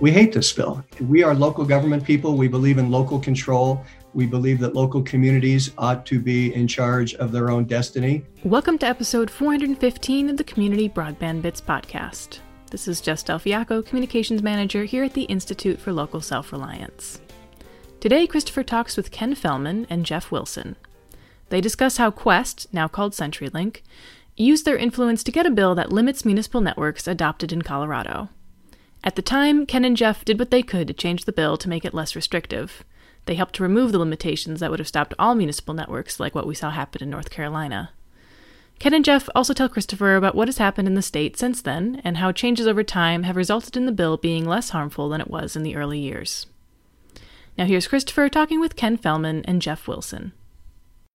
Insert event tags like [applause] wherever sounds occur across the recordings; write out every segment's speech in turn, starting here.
We hate this bill. We are local government people. We believe in local control. We believe that local communities ought to be in charge of their own destiny. Welcome to episode 415 of the Community Broadband Bits podcast. This is Jess Del Fiacco, Communications Manager here at the Institute for Local Self Reliance. Today, Christopher talks with Ken Fellman and Jeff Wilson. They discuss how Qwest, now called CenturyLink, used their influence to get a bill that limits municipal networks adopted in Colorado. At the time, Ken and Jeff did what they could to change the bill to make it less restrictive. They helped to remove the limitations that would have stopped all municipal networks, like what we saw happen in North Carolina. Ken and Jeff also tell Christopher about what has happened in the state since then and how changes over time have resulted in the bill being less harmful than it was in the early years. Now here's Christopher talking with Ken Fellman and Jeff Wilson.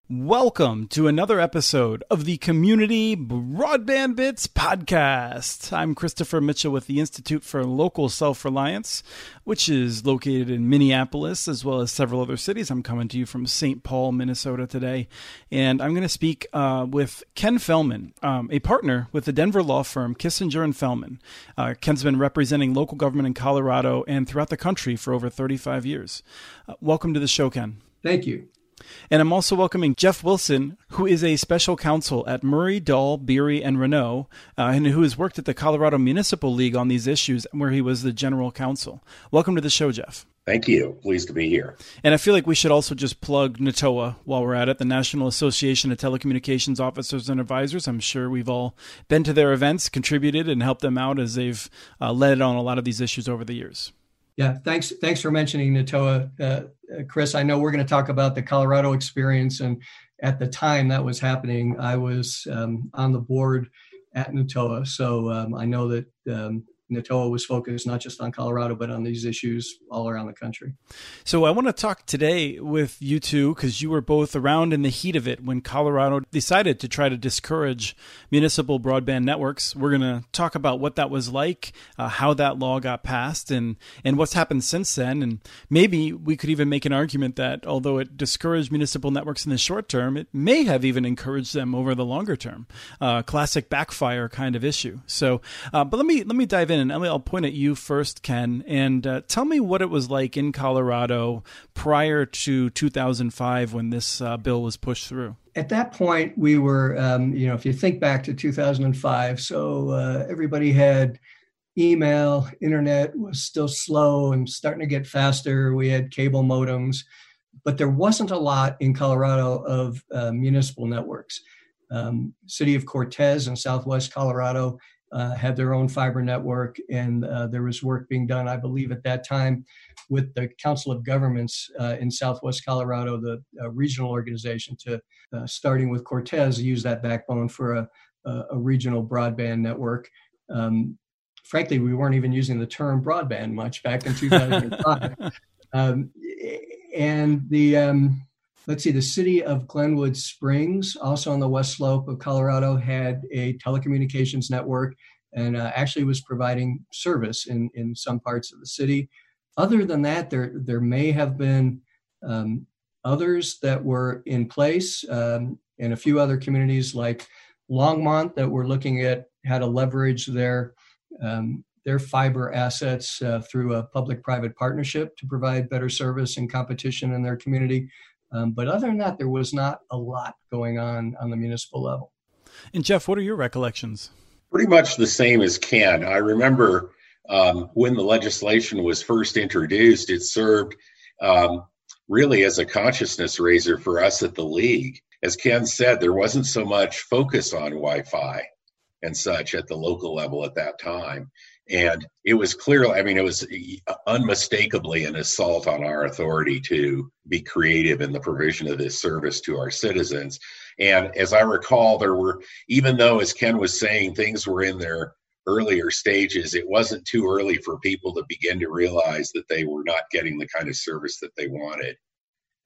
Welcome to another episode of the Community Broadband Bits podcast. I'm Christopher Mitchell with the Institute for Local Self Reliance, which is located in Minneapolis as well as several other cities. I'm coming to you from St. Paul, Minnesota today, and I'm going to speak uh, with Ken Fellman, um, a partner with the Denver law firm Kissinger and Fellman. Uh, Ken's been representing local government in Colorado and throughout the country for over 35 years. Uh, welcome to the show, Ken. Thank you. And I'm also welcoming Jeff Wilson, who is a special counsel at Murray, Dahl, Beery, and Renaud, uh, and who has worked at the Colorado Municipal League on these issues, where he was the general counsel. Welcome to the show, Jeff. Thank you. Pleased to be here. And I feel like we should also just plug NATOA while we're at it, the National Association of Telecommunications Officers and Advisors. I'm sure we've all been to their events, contributed, and helped them out as they've uh, led on a lot of these issues over the years. Yeah, thanks. Thanks for mentioning NATOA, uh, uh, Chris. I know we're going to talk about the Colorado experience, and at the time that was happening, I was um, on the board at NATOA, so um, I know that um, NATOA was focused not just on Colorado, but on these issues all around the country. So I want to talk today with you two because you were both around in the heat of it when Colorado decided to try to discourage municipal broadband networks. We're going to talk about what that was like, uh, how that law got passed, and and what's happened since then. And maybe we could even make an argument that although it discouraged municipal networks in the short term, it may have even encouraged them over the longer term. Uh, classic backfire kind of issue. So, uh, but let me let me dive in in. And I'll point at you first, Ken, and uh, tell me what it was like in Colorado prior to 2005 when this uh, bill was pushed through. At that point, we were, um, you know, if you think back to 2005, so uh, everybody had email, internet was still slow and starting to get faster. We had cable modems, but there wasn't a lot in Colorado of uh, municipal networks. Um, city of Cortez in southwest Colorado had their own fiber network, and uh, there was work being done, I believe, at that time with the Council of Governments uh, in Southwest Colorado, the uh, regional organization, to uh, starting with Cortez, use that backbone for a, a regional broadband network. Um, frankly, we weren't even using the term broadband much back in 2005. [laughs] um, and the um, let's see, the city of Glenwood Springs, also on the west slope of Colorado, had a telecommunications network and uh, actually was providing service in, in some parts of the city. Other than that, there, there may have been um, others that were in place um, in a few other communities like Longmont that were looking at how to leverage their um, their fiber assets uh, through a public-private partnership to provide better service and competition in their community. Um, but other than that, there was not a lot going on on the municipal level. And Jeff, what are your recollections? Pretty much the same as Ken. I remember um, when the legislation was first introduced, it served um, really as a consciousness raiser for us at the league. As Ken said, there wasn't so much focus on Wi Fi and such at the local level at that time. And it was clearly, I mean, it was uh, unmistakably an assault on our authority to be creative in the provision of this service to our citizens. And as I recall, there were, even though, as Ken was saying, things were in their earlier stages, it wasn't too early for people to begin to realize that they were not getting the kind of service that they wanted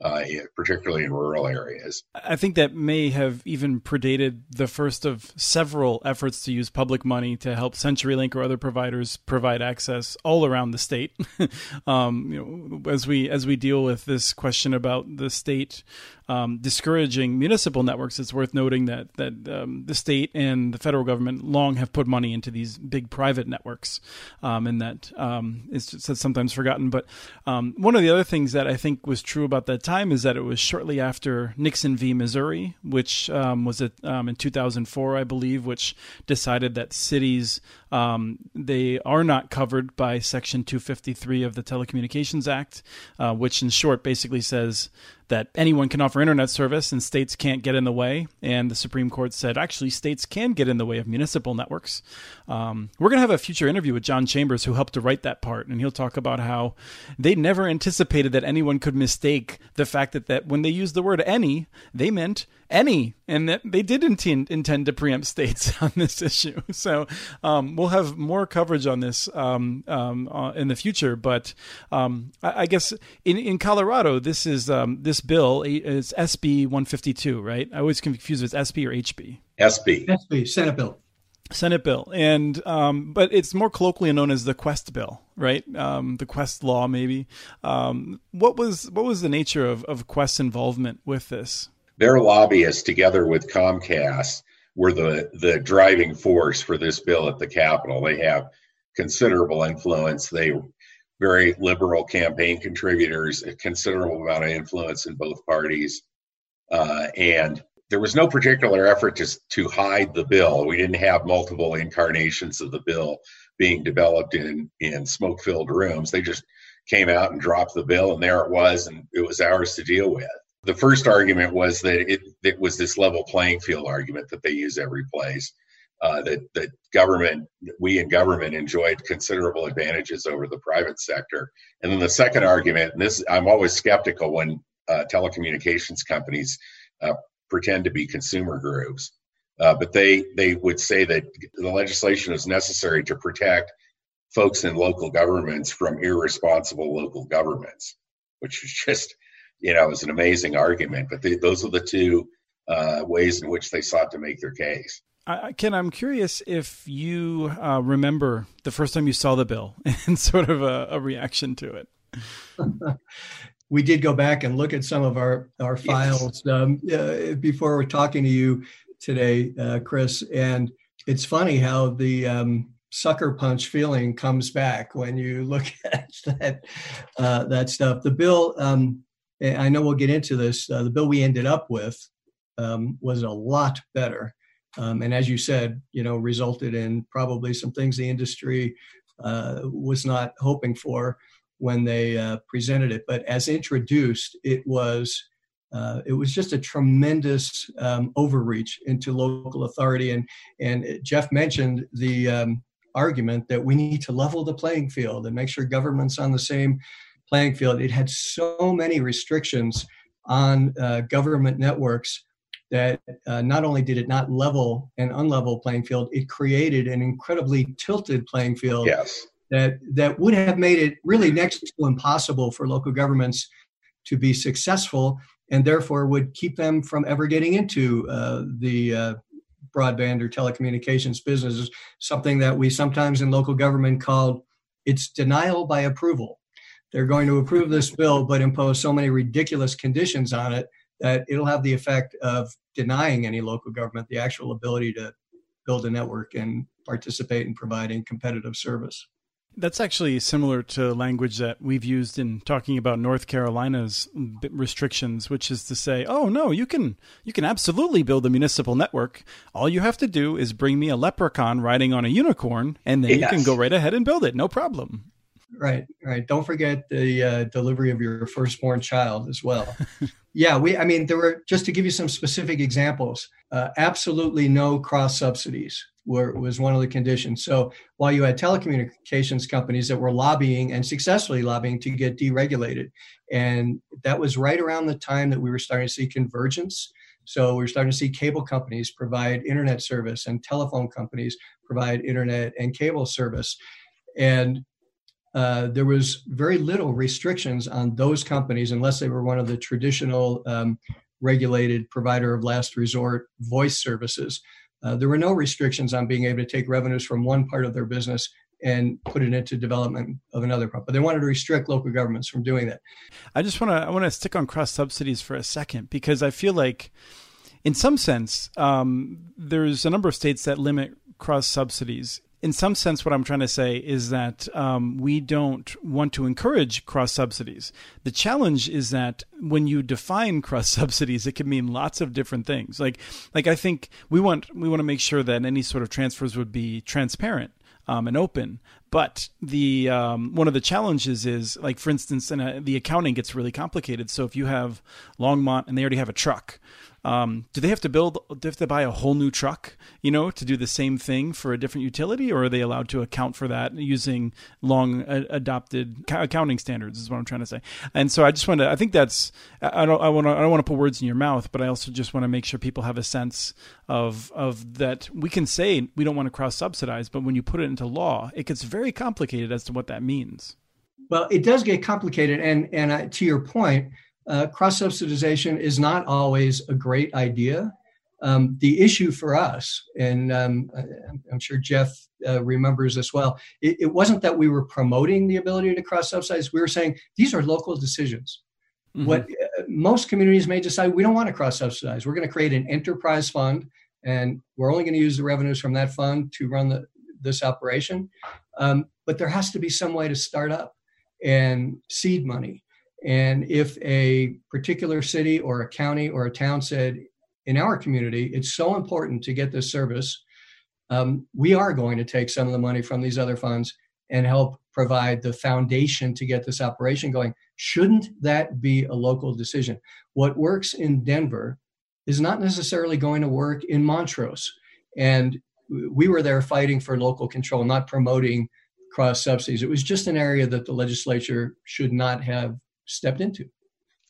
uh, particularly in rural areas. I think that may have even predated the first of several efforts to use public money to help CenturyLink or other providers provide access all around the state. [laughs] um, you know, as we as we deal with this question about the state um, discouraging municipal networks, it's worth noting that that um, the state and the federal government long have put money into these big private networks, um, and that um, is sometimes forgotten. But um, one of the other things that I think was true about that time is that it was shortly after Nixon v. Missouri, which um, was in 2004, I believe, which decided that cities they are not covered by Section 253 of the Telecommunications Act, uh, which in short basically says that anyone can offer internet service and states can't get in the way. And the Supreme Court said actually states can get in the way of municipal networks. Um, we're going to have a future interview with John Chambers, who helped to write that part, and he'll talk about how they never anticipated that anyone could mistake the fact that, that when they used the word any, they meant any, and that they did intend, intend to preempt states [laughs] on this issue. [laughs] So um, we'll have more coverage on this um, um, uh, in the future. But um, I, I, guess in, in Colorado, this is um, this bill is SB 152, right? I always confuse if it's SB or HB. SB. SB, Senate bill. Senate bill, and um, but it's more colloquially known as the Qwest bill, right? Um, the Qwest law, maybe. Um, what was what was the nature of of Qwest's involvement with this? Their lobbyists, together with Comcast, were the, the driving force for this bill at the Capitol. They have considerable influence. They very liberal campaign contributors, a considerable amount of influence in both parties. Uh, and there was no particular effort to, to hide the bill. We didn't have multiple incarnations of the bill being developed in, in smoke filled rooms. They just came out and dropped the bill, and there it was, and it was ours to deal with. The first argument was that it, it was this level playing field argument that they use every place. Uh, that that government, we in government enjoyed considerable advantages over the private sector. And then the second argument, and this I'm always skeptical when uh, telecommunications companies uh, pretend to be consumer groups, uh, but they they would say that the legislation is necessary to protect folks in local governments from irresponsible local governments, which is just you know, it was an amazing argument. But they, those are the two uh, ways in which they sought to make their case. Uh, Ken, I'm curious if you uh, remember the first time you saw the bill [laughs] and sort of a, a reaction to it. [laughs] we did go back and look at some of our our files yes. um, uh, before we're talking to you today, uh, Chris. And it's funny how the um, sucker punch feeling comes back when you [laughs] look at that uh, that stuff. The bill um, I know we'll get into this. Uh, the bill we ended up with um, was a lot better, um, and as you said, you know, resulted in probably some things the industry uh, was not hoping for when they uh, presented it. But as introduced, it was uh, it was just a tremendous um, overreach into local authority, and and Jeff mentioned the um, argument that we need to level the playing field and make sure government's on the same playing field. It had so many restrictions on uh, government networks that uh, not only did it not level an unlevel playing field, it created an incredibly tilted playing field yes. that that would have made it really next to impossible for local governments to be successful, and therefore would keep them from ever getting into uh, the uh, broadband or telecommunications business. Something that we sometimes in local government called it's denial by approval they're going to approve this bill but impose so many ridiculous conditions on it that it'll have the effect of denying any local government the actual ability to build a network and participate in providing competitive service. That's actually similar to language that we've used in talking about North Carolina's restrictions, which is to say, "Oh no, you can you can absolutely build a municipal network. All you have to do is bring me a leprechaun riding on a unicorn, and then yes. you can go right ahead and build it, no problem." Right, right. Don't forget the uh, delivery of your firstborn child as well. yeah, we. I mean, there were just to give you some specific examples. Uh, absolutely no cross subsidies were was one of the conditions. So while you had telecommunications companies that were lobbying and successfully lobbying to get deregulated, and that was right around the time that we were starting to see convergence. So we're starting to see cable companies provide internet service and telephone companies provide internet and cable service. And uh, there was very little restrictions on those companies unless they were one of the traditional um, regulated provider of last resort voice services. Uh, there were no restrictions on being able to take revenues from one part of their business and put it into development of another part. But they wanted to restrict local governments from doing that. I just want to I want to stick on cross subsidies for a second because I feel like, in some sense, um, there's a number of states that limit cross subsidies in some sense, what I'm trying to say is that um, we don't want to encourage cross subsidies. The challenge is that when you define [laughs] cross subsidies, it can mean lots of different things. Like, like I think we want we want to make sure that any sort of transfers would be transparent um, and open. But the um, one of the challenges is, like for instance, in a, the accounting gets really complicated. So if you have Longmont and they already have a truck, um, do they have to build? Do they have to buy a whole new truck, you know, to do the same thing for a different utility, or are they allowed to account for that using long uh, adopted accounting standards? Is what I'm trying to say. And so I just want to. I think that's. I don't. I want to. I don't want to put words in your mouth, but I also just want to make sure people have a sense of of that we can say we don't want to cross subsidize, but when you put it into law, it gets very complicated as to what that means. Well, it does get complicated, and and I, to your point uh, cross subsidization is not always a great idea. Um, the issue for us, and um, I'm sure Jeff uh, remembers as well, it, it, wasn't that we were promoting the ability to cross subsidize. We were saying these are local decisions. Mm-hmm. What uh, most communities may decide we don't want to cross subsidize. We're going to create an enterprise fund, and we're only going to use the revenues from that fund to run the, this operation. Um, but there has to be some way to start up and seed money and if a particular city or a county or a town said, in our community, it's so important to get this service, um, we are going to take some of the money from these other funds and help provide the foundation to get this operation going. Shouldn't that be a local decision? What works in Denver is not necessarily going to work in Montrose. And we were there fighting for local control, not promoting cross subsidies. It was just an area that the legislature should not have stepped into.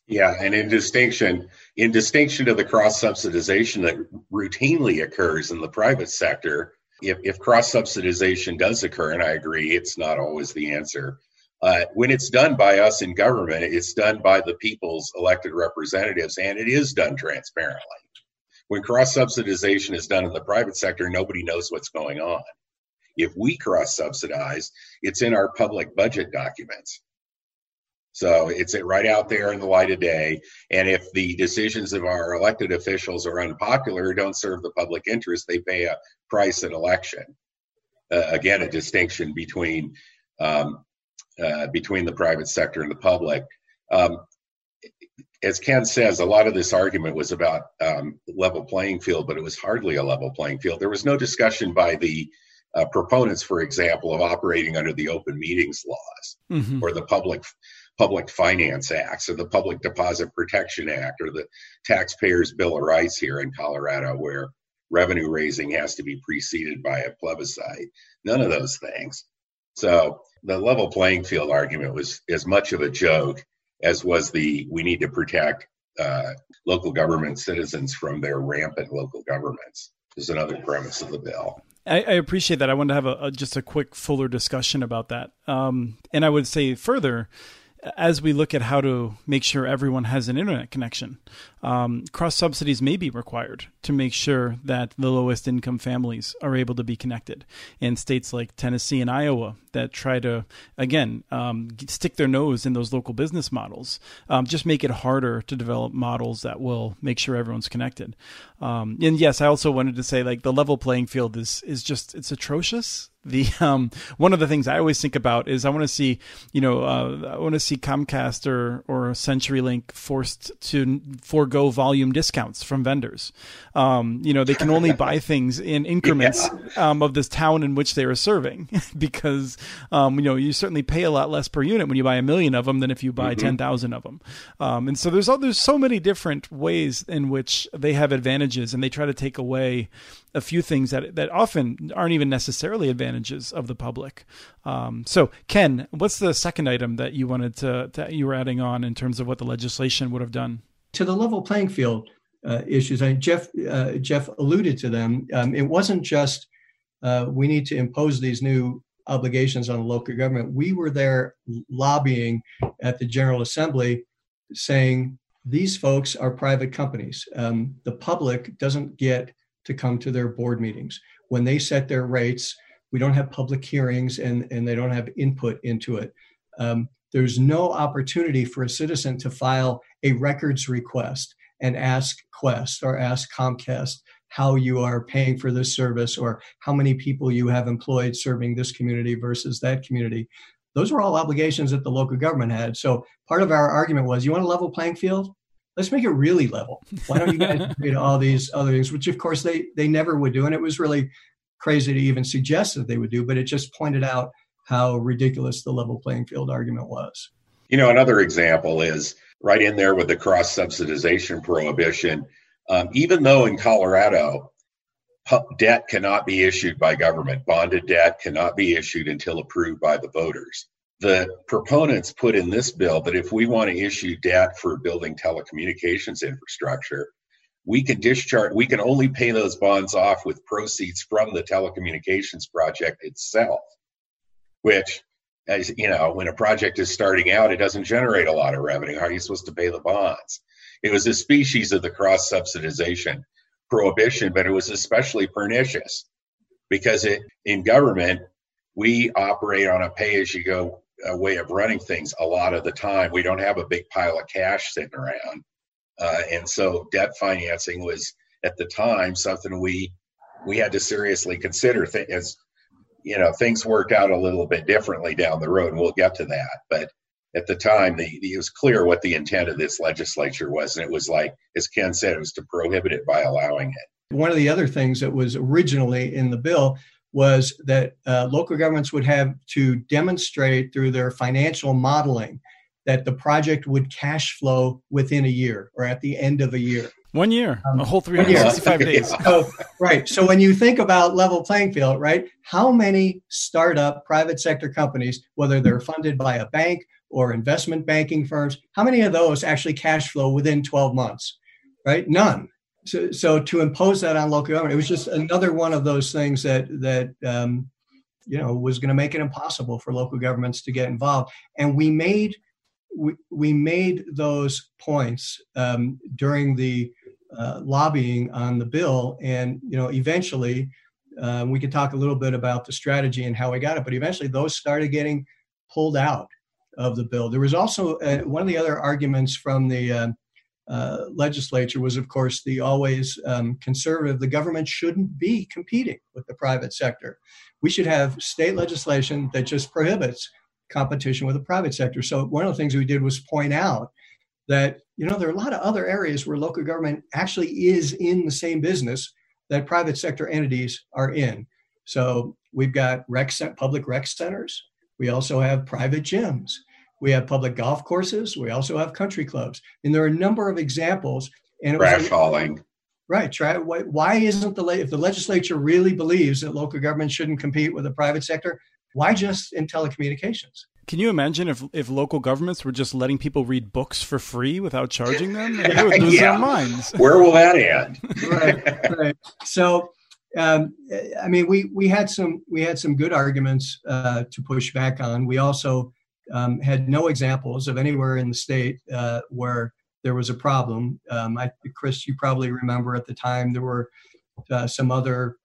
Yeah, and in distinction, in distinction to the cross subsidization that routinely occurs in the private sector, if, if cross subsidization does occur, and I agree, it's not always the answer. Uh, when it's done by us in government, it's done by the people's elected representatives, and it is done transparently. When cross subsidization is done in the private sector, nobody knows what's going on. If we cross subsidize, it's in our public budget documents. So it's right out there in the light of day. And if the decisions of our elected officials are unpopular, or don't serve the public interest, they pay a price at election. Uh, again, a distinction between um, uh, between the private sector and the public. Um, as Ken says, a lot of this argument was about um, level playing field, but it was hardly a level playing field. There was no discussion by the uh, proponents, for example, of operating under the open meetings laws mm-hmm. or the public Public Finance Acts or the Public Deposit Protection Act or the Taxpayers Bill of Rights here in Colorado, where revenue raising has to be preceded by a plebiscite. None of those things. So the level playing field argument was as much of a joke as was the we need to protect uh, local government citizens from their rampant local governments is another premise of the bill. I, I appreciate that. I wanted to have a, a, just a quick fuller discussion about that. Um, and I would say further, as we look at how to make sure everyone has an internet connection, um, cross subsidies may be required to make sure that the lowest income families are able to be connected. In states like Tennessee and Iowa that try to, again, um, stick their nose in those local business models, um, just make it harder to develop models that will make sure everyone's connected. Um, and yes, I also wanted to say like the level playing field is is just it's atrocious the [laughs] um, one of the things I always think about is I want to see you know uh, I want to see Comcast or or CenturyLink forced to forego volume discounts from vendors. Um, you know they can only buy [laughs] things in increments yeah. um, of this town in which they are serving [laughs] because um, you know you certainly pay a lot less per unit when you buy a million of them than if you buy mm-hmm. ten thousand of them. Um, and so there's all, there's so many different ways in which they have advantages and they try to take away a few things that that often aren't even necessarily advantages of the public. Um, so, Ken, what's the second item that you wanted to, that you were adding on in terms of what the legislation would have done to the level playing field uh, issues? I, Jeff uh, Jeff alluded to them. Um, it wasn't just uh, we need to impose these new obligations on the local government. We were there lobbying at the General Assembly, saying these folks are private companies. Um, the public doesn't get to come to their board meetings. When they set their rates, we don't have public hearings and, and they don't have input into it. Um, there's no opportunity for a citizen to file a records request and ask Qwest or ask Comcast how you are paying for this service or how many people you have employed serving this community versus that community. Those were all obligations that the local government had. So part of our argument was you want a level playing field? Let's make it really level. Why don't you guys do all these other things, which of course they they never would do. And it was really crazy to even suggest that they would do, but it just pointed out how ridiculous the level playing field argument was. You know, another example is right in there with the cross subsidization prohibition. Um, even though in Colorado, debt cannot be issued by government, bonded debt cannot be issued until approved by the voters. The proponents put in this bill that if we want to issue debt for building telecommunications infrastructure, we can discharge, we can only pay those bonds off with proceeds from the telecommunications project itself, which as you know, when a project is starting out, it doesn't generate a lot of revenue. How are you supposed to pay the bonds? It was a species of the cross subsidization prohibition, but it was especially pernicious because it in government we operate on a pay as you go uh, way of running things a lot of the time. We don't have a big pile of cash sitting around, uh, and so debt financing was at the time something we we had to seriously consider. Th- as you know, things worked out a little bit differently down the road, and we'll get to that. But at the time, the, it was clear what the intent of this legislature was, and it was like, as Ken said, it was to prohibit it by allowing it. One of the other things that was originally in the bill was that uh, local governments would have to demonstrate through their financial modeling that the project would cash flow within a year or at the end of a year. One year, um, a whole 365 days. [laughs] So, right. So when you think about level playing field, right, how many startup private sector companies, whether they're funded by a bank or investment banking firms, how many of those actually cash flow within 12 months, right? None. So, so to impose that on local government, it was just another one of those things that that um, you know was going to make it impossible for local governments to get involved. And we made we, we made those points um, during the uh, lobbying on the bill, and you know, eventually, uh, we could talk a little bit about the strategy and how we got it. But eventually, those started getting pulled out of the bill. There was also uh, one of the other arguments from the uh, legislature was, of course, the always um, conservative. The government shouldn't be competing with the private sector. We should have state legislation that just prohibits competition with the private sector. So one of the things we did was point out that you know there are a lot of other areas where local government actually is in the same business that private sector entities are in. So we've got rec public rec centers. We also have private gyms. We have public golf courses. We also have country clubs, and there are a number of examples. And it trash hauling. Right. Try, why, why isn't the if the legislature really believes that local government shouldn't compete with the private sector? Why just in telecommunications? Can you imagine if if local governments were just letting people read books for free without charging them? [laughs] They would lose yeah. their minds. Where will that end? right, [laughs] right. So, um, I mean, we we had some we had some good arguments uh, to push back on. We also um, had no examples of anywhere in the state uh, where there was a problem. Um, I, Chris, you probably remember at the time there were uh, some other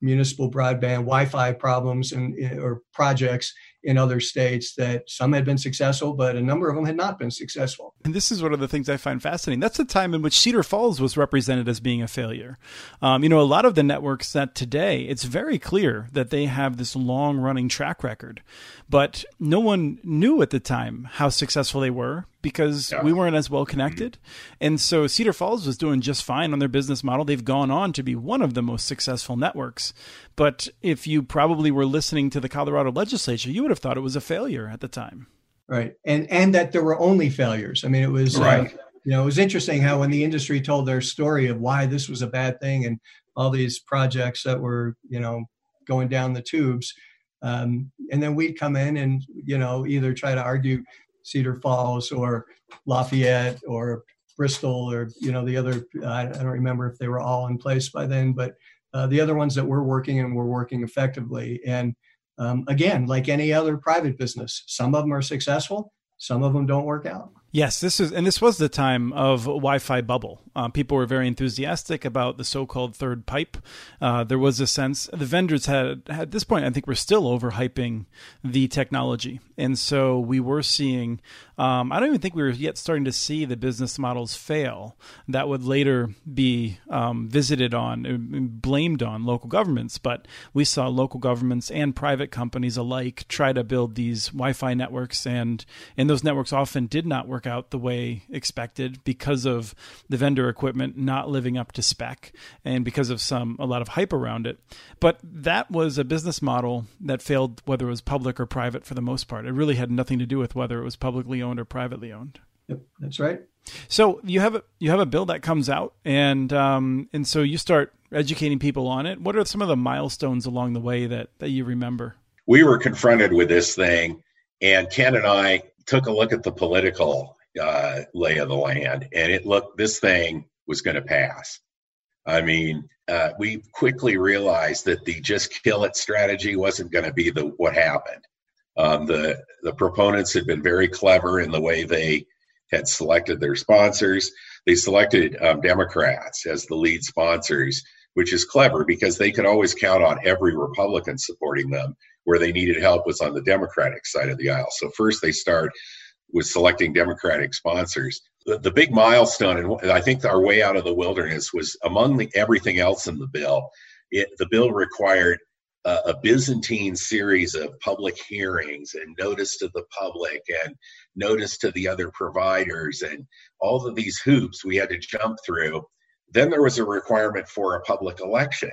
municipal broadband Wi-Fi problems and or projects in other states that some had been successful, but a number of them had not been successful. And this is one of the things I find fascinating. That's the time in which Cedar Falls was represented as being a failure. Um, you know, a lot of the networks that today, it's very clear that they have this long running track record, but no one knew at the time how successful they were because yeah. we weren't as well connected. And so Cedar Falls was doing just fine on their business model. They've gone on to be one of the most successful networks. But if you probably were listening to the Colorado legislature, you would have thought it was a failure at the time. Right. And and that there were only failures. I mean, it was uh, right. Uh, you know, it was interesting how when the industry told their story of why this was a bad thing and all these projects that were, you know, going down the tubes, um, and then we'd come in and you know either try to argue Cedar Falls or Lafayette or Bristol or you know the other I don't remember if they were all in place by then, but uh, the other ones that we're working and we're working effectively. And um, again, like any other private business, some of them are successful, some of them don't work out. Yes, this is, and this was the time of Wi-Fi bubble. Uh, people were very enthusiastic about the so-called third pipe. Uh, there was a sense the vendors had at this point. I think we're still overhyping the technology, and so we were seeing. Um, I don't even think we were yet starting to see the business models fail that would later be um, visited on, uh, blamed on local governments. But we saw local governments and private companies alike try to build these Wi-Fi networks, and and those networks often did not work work out the way expected because of the vendor equipment not living up to spec and because of some a lot of hype around it. But that was a business model that failed whether it was public or private for the most part. It really had nothing to do with whether it was publicly owned or privately owned. Yep, that's right. So you have a you have a bill that comes out, and um, and so you start educating people on it. What are some of the milestones along the way that that you remember? We were confronted with this thing, and Ken and I took a look at the political uh, lay of the land, and it looked this thing was going to pass. I mean, uh, we quickly realized that the just kill it strategy wasn't going to be the what happened. Um, the the proponents had been very clever in the way they had selected their sponsors. They selected um, Democrats as the lead sponsors, which is clever because they could always count on every Republican supporting them. Where they needed help was on the Democratic side of the aisle. So first they start with selecting Democratic sponsors. The, the big milestone, and I think our way out of the wilderness was among the, everything else in the bill. It, the bill required a Byzantine series of public hearings and notice to the public and notice to the other providers and all of these hoops we had to jump through. Then there was a requirement for a public election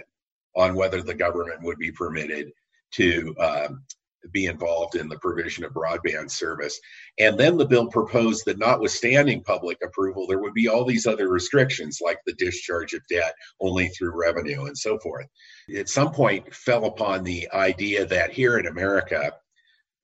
on whether the government would be permitted to um, be involved in the provision of broadband service. And then the bill proposed that, notwithstanding public approval, there would be all these other restrictions like the discharge of debt only through revenue and so forth. At some point, fell upon the idea that here in America,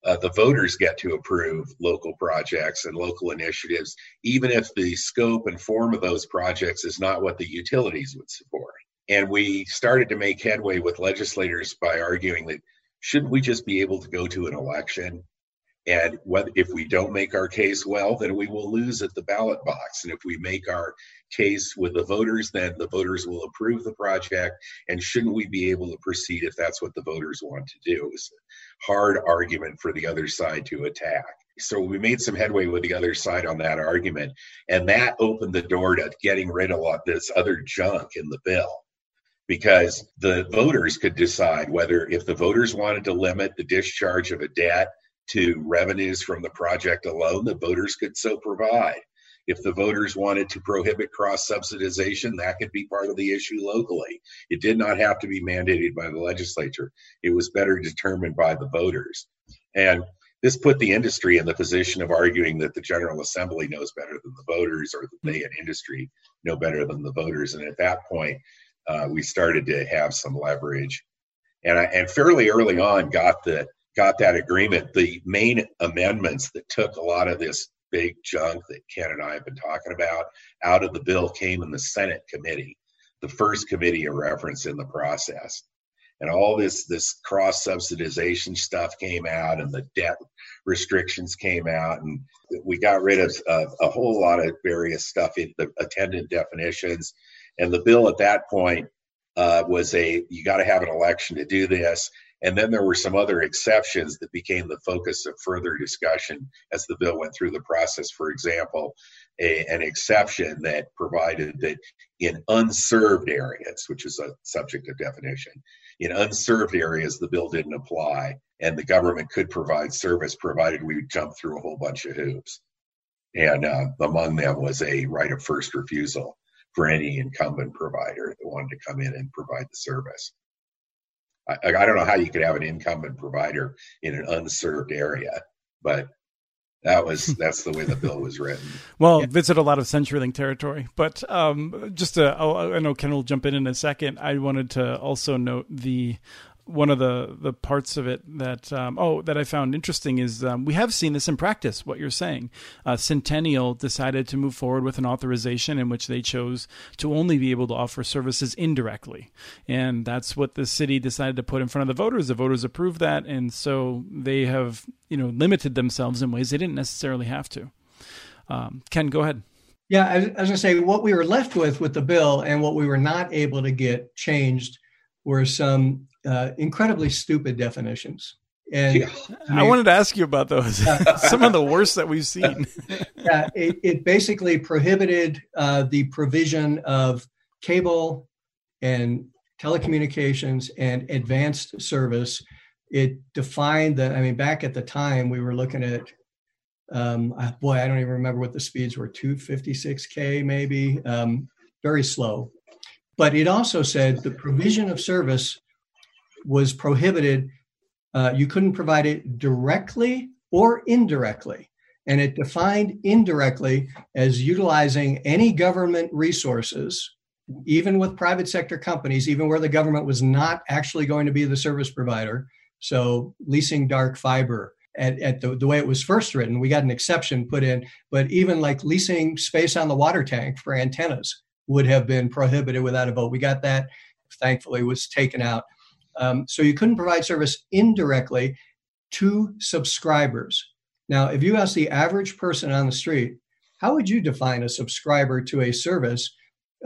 uh, the voters get to approve local projects and local initiatives, even if the scope and form of those projects is not what the utilities would support. And we started to make headway with legislators by arguing that shouldn't we just be able to go to an election and whether, if we don't make our case well, then we will lose at the ballot box. And if we make our case with the voters, then the voters will approve the project. And shouldn't we be able to proceed if that's what the voters want to do? It was a hard argument for the other side to attack. So we made some headway with the other side on that argument. And that opened the door to getting rid of a lot this other junk in the bill because the voters could decide whether if the voters wanted to limit the discharge of a debt to revenues from the project alone, the voters could so provide. If the voters wanted to prohibit cross subsidization, that could be part of the issue locally. It did not have to be mandated by the legislature. It was better determined by the voters. And this put the industry in the position of arguing that the General Assembly knows better than the voters, or that they in industry know better than the voters. And at that point, uh, we started to have some leverage, and I, and fairly early on got the got that agreement. The main amendments that took a lot of this big junk that Ken and I have been talking about out of the bill came in the Senate committee, the first committee of reference in the process. And all this this cross subsidization stuff came out, and the debt restrictions came out, and we got rid of uh, a whole lot of various stuff, in the attendant definitions, and the bill at that point uh, was a you got to have an election to do this. And then there were some other exceptions that became the focus of further discussion as the bill went through the process. For example, a, an exception that provided that in unserved areas, which is a subject of definition, in unserved areas, the bill didn't apply, and the government could provide service provided we would jump through a whole bunch of hoops. And uh, among them was a right of first refusal for any incumbent provider that wanted to come in and provide the service. I, I don't know how you could have an incumbent provider in an unserved area, but that was [laughs] that's the way the bill was written. well, yeah. visit a lot of CenturyLink territory, but um, just to, oh, I know Ken will jump in in a second. I wanted to also note the one of the the parts of it that um, oh that I found interesting is um, we have seen this in practice. What you're saying, uh, Centennial decided to move forward with an authorization in which they chose to only be able to offer services indirectly, and that's what the city decided to put in front of the voters. The voters approved that, and so they have you know limited themselves in ways they didn't necessarily have to. Um, Ken, go ahead. Yeah, as, was, I say what we were left with with the bill and what we were not able to get changed were some uh, incredibly stupid definitions. And yeah. I, mean, I, wanted to ask you about those. [laughs] some of the worst that we've seen. [laughs] yeah, it, it basically prohibited uh, the provision of cable and telecommunications and advanced service. It defined that. I mean, back at the time, we were looking at um, boy, I don't even remember what the speeds were 256K, maybe, um, very slow. But it also said the provision of service was prohibited. Uh, you couldn't provide it directly or indirectly. And it defined indirectly as utilizing any government resources, even with private sector companies, even where the government was not actually going to be the service provider. So, leasing dark fiber, at, at the, the way it was first written. We got an exception put in, but even like leasing space on the water tank for antennas would have been prohibited without a vote. We got that, thankfully, was taken out. Um, so you couldn't provide service indirectly to subscribers. Now, if you ask the average person on the street, how would you define a subscriber to a service?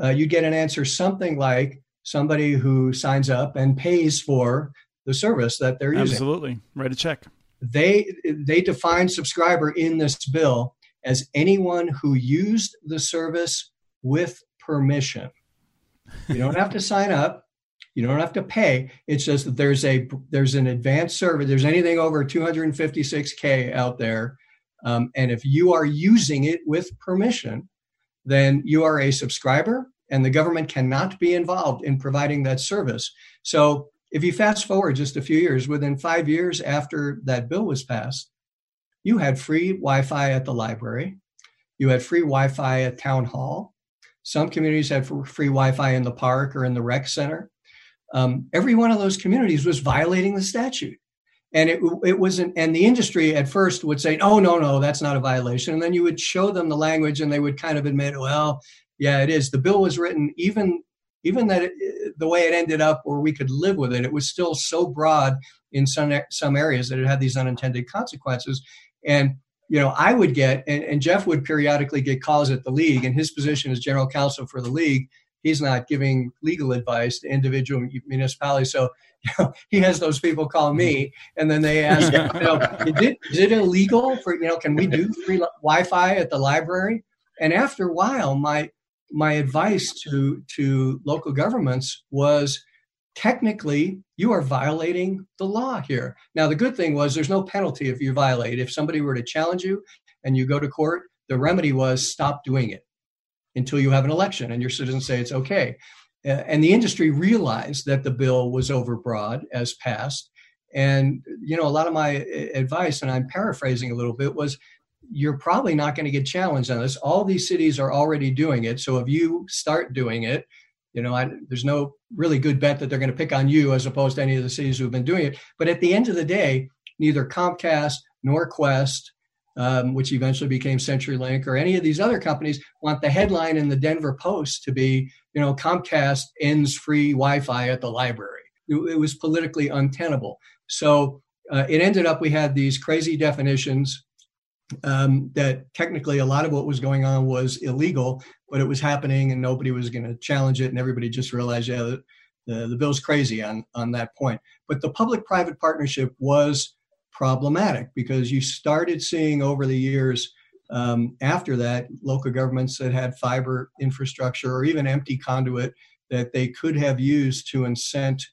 Uh, you get an answer something like somebody who signs up and pays for the service that they're using. Absolutely. Write a check they they define subscriber in this bill as anyone who used the service with permission. You don't have to sign up. You don't have to pay. It's just that there's a there's an advanced service. There's anything over 256k out there, um, and if you are using it with permission, then you are a subscriber, and the government cannot be involved in providing that service. So if you fast forward just a few years, within five years after that bill was passed, you had free Wi Fi at the library, you had free Wi Fi at town hall. Some communities had free Wi Fi in the park or in the rec center. Um, every one of those communities was violating the statute. And it, it wasn't, and the industry at first would say, oh, no, no, that's not a violation. And then you would show them the language and they would kind of admit, well, yeah, it is. The bill was written even even that it, the way it ended up or we could live with it, it was still so broad in some some areas that it had these unintended consequences. And you know, I would get, and, and Jeff would periodically get calls at the league, and his position as general counsel for the league, he's not giving legal advice to individual municipalities. So [laughs] you know, he has those people call me, and then they ask, you know, is it, is it illegal for you know, can we do free Wi-Fi at the library? And after a while, my my advice to to local governments was technically you are violating the law here. Now the good thing was there's no penalty if you violate. If somebody were to challenge you and you go to court, the remedy was stop doing it until you have an election and your citizens say it's okay. Uh, and the industry realized that the bill was overbroad as passed. And you know, a lot of my uh, advice, and I'm paraphrasing a little bit, was you're probably not going to get challenged on this. All these cities are already doing it. So if you start doing it, you know, I, there's no really good bet that they're going to pick on you as opposed to any of the cities who've been doing it. But at the end of the day, neither Comcast nor Qwest, um, which eventually became CenturyLink, or any of these other companies want the headline in the Denver Post to be, you know, Comcast ends free Wi-Fi at the library. It, it was politically untenable. So uh, it ended up we had these crazy definitions um, that technically a lot of what was going on was illegal, but it was happening and nobody was going to challenge it, and everybody just realized, yeah, the, the, bill's crazy on on that point. But the public-private partnership was problematic because you started seeing over the years um, after that local governments that had fiber infrastructure or even empty conduit that they could have used to incent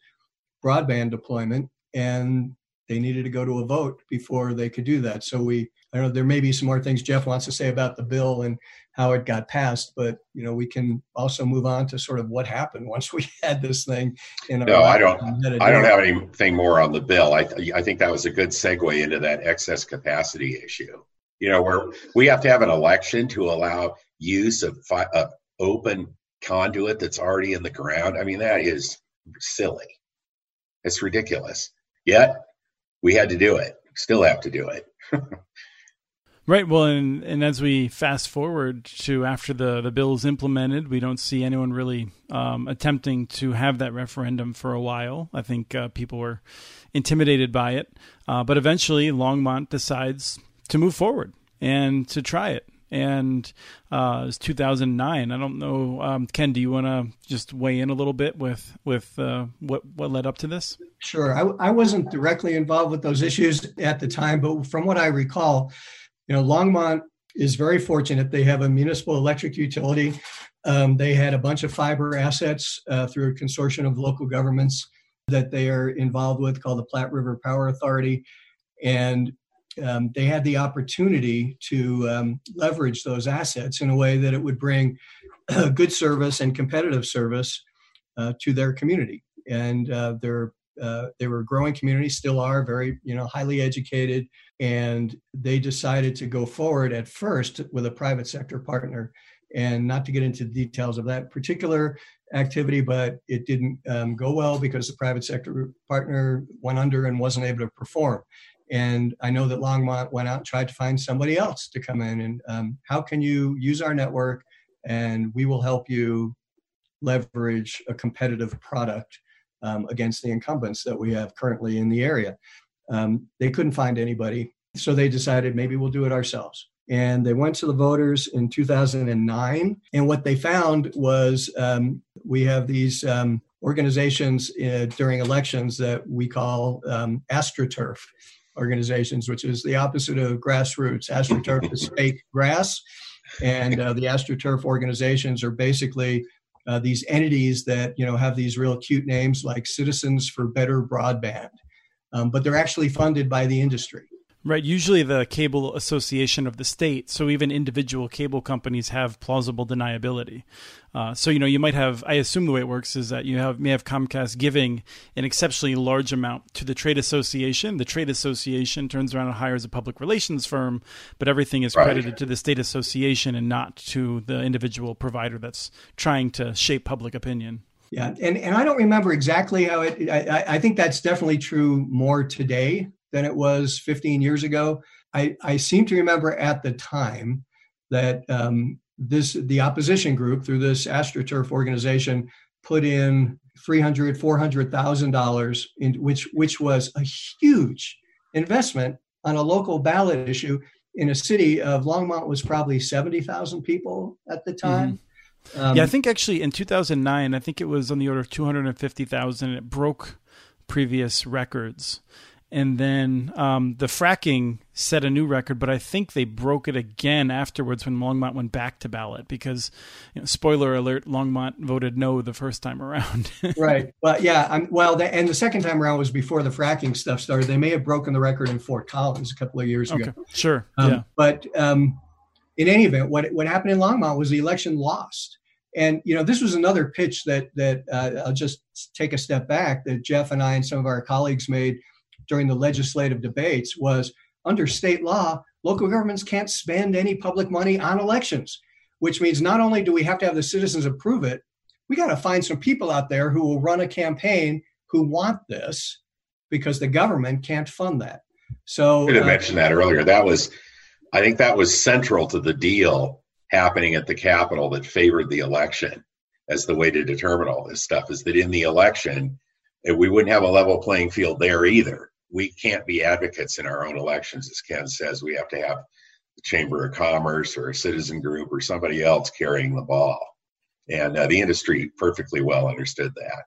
broadband deployment and they needed to go to a vote before they could do that. So we, I don't know there may be some more things Jeff wants to say about the bill and how it got passed, but you know we can also move on to sort of what happened [laughs] once we had this thing. In no, I don't. I don't have anything more on the bill. I I think that was a good segue into that excess capacity issue. You know, where we have to have an election to allow use of, fi- of open conduit that's already in the ground. I mean, that is silly. It's ridiculous. Yet we had to do it. Still have to do it. [laughs] right. Well, and and as we fast forward to after the the bill is implemented, we don't see anyone really um, attempting to have that referendum for a while. I think uh, people were intimidated by it, uh, but eventually Longmont decides to move forward and to try it. and uh, it was 2009. I don't know, um, Ken. Do you want to just weigh in a little bit with with uh, what what led up to this? Sure. I, I wasn't directly involved with those issues at the time, but from what I recall, you know, Longmont is very fortunate. They have a municipal electric utility. Um, they had a bunch of fiber assets uh, through a consortium of local governments that they are involved with called the Platte River Power Authority. And um, they had the opportunity to um, leverage those assets in a way that it would bring good service and competitive service uh, to their community. And uh, they're uh, they were a growing community, still are very you know highly educated, and they decided to go forward at first with a private sector partner. And not to get into the details of that particular activity, but it didn't um, go well because the private sector partner went under and wasn't able to perform. And I know that Longmont went out and tried to find somebody else to come in and um, how can you use our network and we will help you leverage a competitive product um, against the incumbents that we have currently in the area. Um, they couldn't find anybody, so they decided maybe we'll do it ourselves. And they went to the voters in 2009. And what they found was um, we have these um, organizations uh, during elections that we call um, AstroTurf organizations, which is the opposite of grassroots. AstroTurf is [laughs] fake grass, and uh, the AstroTurf organizations are basically uh, these entities that you know have these real cute names like Citizens for Better Broadband, um, but they're actually funded by the industry. Right. Usually the cable association of the state. So even individual cable companies have plausible deniability. Uh, so you know you might have. I assume the way it works is that you have may have Comcast giving an exceptionally large amount to the trade association. The trade association turns around and hires a public relations firm, but everything is credited right. to the state association and not to the individual provider that's trying to shape public opinion. Yeah, and and I don't remember exactly how it. I, I think that's definitely true more today than it was 15 years ago. I, I seem to remember at the time that um, this the opposition group through this AstroTurf organization put in 300 400,000 dollars in which which was a huge investment on a local ballot issue in a city of Longmont was probably 70,000 people at the time. Mm-hmm. Um, yeah, I think actually in 2009, I think it was on the order of 250,000. It broke previous records and then um, the fracking set a new record, but I think they broke it again afterwards when Longmont went back to ballot because, you know, spoiler alert, Longmont voted no the first time around. [laughs] right. Well, yeah. I'm, well, the, and the second time around was before the fracking stuff started. They may have broken the record in Fort Collins a couple of years okay. ago. Sure. Um, yeah. But um, in any event, what what happened in Longmont was the election lost. And you know, this was another pitch that that uh, I'll just take a step back that Jeff and I and some of our colleagues made during the legislative debates was under state law, local governments can't spend any public money on elections, which means not only do we have to have the citizens approve it, we got to find some people out there who will run a campaign who want this because the government can't fund that. So I did uh, mention that earlier. That was, I think that was central to the deal happening at the Capitol that favored the election as the way to determine all this stuff is that in the election, we wouldn't have a level playing field there either we can't be advocates in our own elections, as Ken says. We have to have the Chamber of Commerce or a citizen group or somebody else carrying the ball. And uh, the industry perfectly well understood that.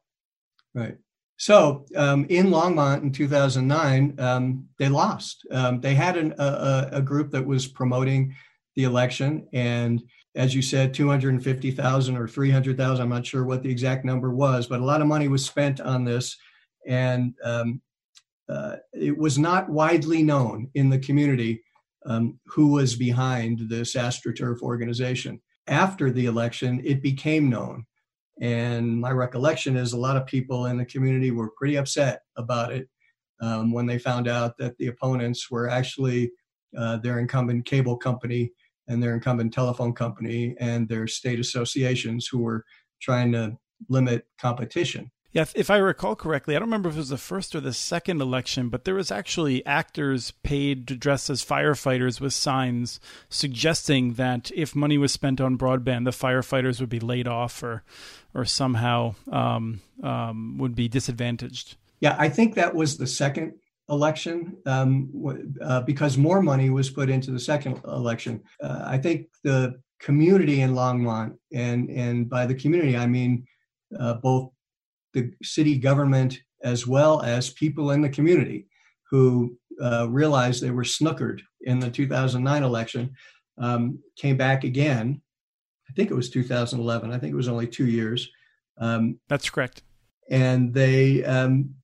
Right. So um, in Longmont in 2009, um, they lost. Um, they had an, a, a, group that was promoting the election, and as you said, 250,000 or 300,000. I'm not sure what the exact number was, but a lot of money was spent on this, and um, uh, it was not widely known in the community um, who was behind this AstroTurf organization. After the election, it became known. And my recollection is a lot of people in the community were pretty upset about it um, when they found out that the opponents were actually uh, their incumbent cable company and their incumbent telephone company and their state associations who were trying to limit competition. Yeah, if, I recall correctly, I don't remember if it was the first or the second election, but there was actually actors paid to dress as firefighters with signs suggesting that if money was spent on broadband, the firefighters would be laid off or, or somehow um, um, would be disadvantaged. Yeah, I think that was the second election um, uh, because more money was put into the second election. Uh, I think the community in Longmont, and and by the community I mean uh, both the city government as well as people in the community who uh, realized they were snookered in the 2009 election, um, came back again. I think it was 2011. I think it was only two years. Um, That's correct. And they um,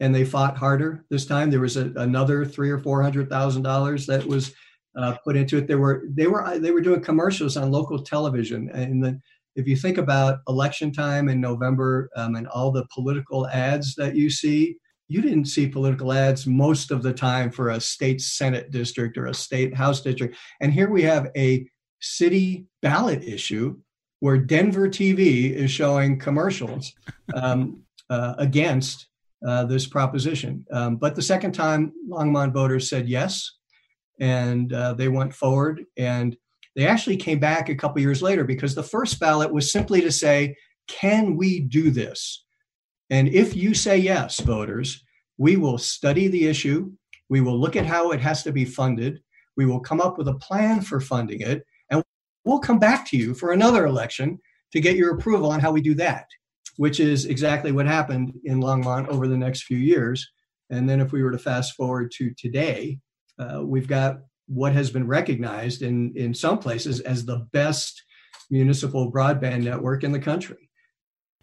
and they fought harder this time. There was a, another three or four hundred thousand dollars that was uh, put into it. They were they were they were doing commercials on local television, and the, if you think about election time in November um, and all the political ads that you see, you didn't see political ads most of the time for a state senate district or a state house district. And here we have a city ballot issue where Denver TV is showing commercials um, [laughs] uh, against uh, this proposition. Um, but the second time, Longmont voters said yes, and uh, they went forward. And they actually came back a couple years later because the first ballot was simply to say, can we do this? And if you say yes, voters, we will study the issue. We will look at how it has to be funded. We will come up with a plan for funding it. And we'll come back to you for another election to get your approval on how we do that which is exactly what happened in Longmont over the next few years. And then if we were to fast forward to today, uh, we've got what has been recognized in, in some places as the best municipal broadband network in the country.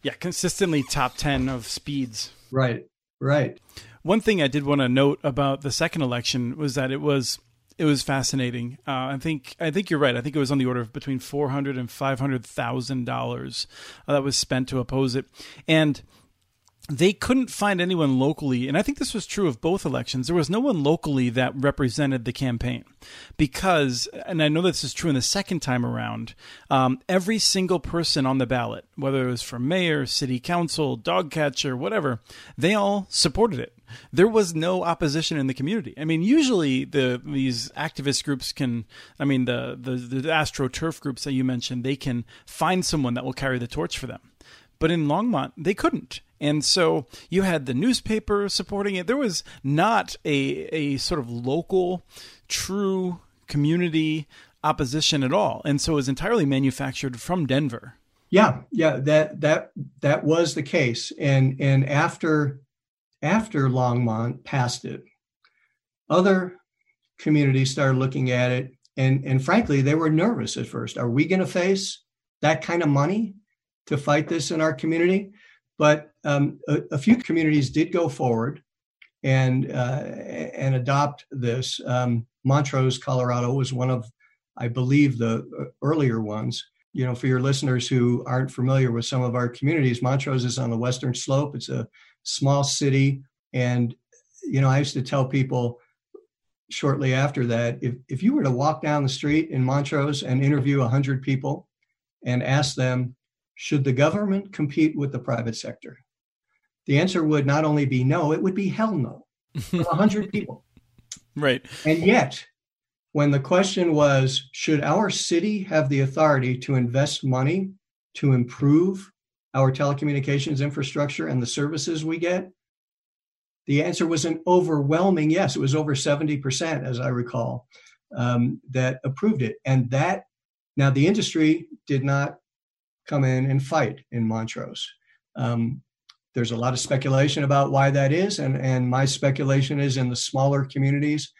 Yeah, consistently top 10 of speeds. Right, right. One thing I did want to note about the second election was that it was it was fascinating. Uh, I think I think you're right. I think it was on the order of between four hundred and five hundred thousand uh, dollars that was spent to oppose it, and they couldn't find anyone locally, and I think this was true of both elections. There was no one locally that represented the campaign because, and I know this is true in the second time around, um, every single person on the ballot, whether it was for mayor, city council, dog catcher, whatever, they all supported it. There was no opposition in the community. I mean, usually the these activist groups can, I mean, the the, the astroturf groups that you mentioned, they can find someone that will carry the torch for them but in Longmont they couldn't. And so you had the newspaper supporting it. There was not a a sort of local, true community opposition at all, and so it was entirely manufactured from Denver. Yeah, yeah, that that that was the case. And and after after Longmont passed it, other communities started looking at it, and and frankly, they were nervous at first. Are we going to face that kind of money to fight this in our community? But um, a, a, few communities did go forward and uh, and adopt this. Um, Montrose, Colorado, was one of, I believe, the uh, earlier ones. You know, for your listeners who aren't familiar with some of our communities, Montrose is on the western slope. It's a small city, and you know, I used to tell people shortly after that, if if you were to walk down the street in Montrose and interview hundred people and ask them should the government compete with the private sector? The answer would not only be no, it would be hell no from 100 [laughs] people. Right. And yet, when the question was, should our city have the authority to invest money to improve our telecommunications infrastructure and the services we get? The answer was an overwhelming yes. It was over 70%, as I recall, um, that approved it. And that, now the industry did not come in and fight in Montrose. Um, there's a lot of speculation about why that is, and, and my speculation is in the smaller communities,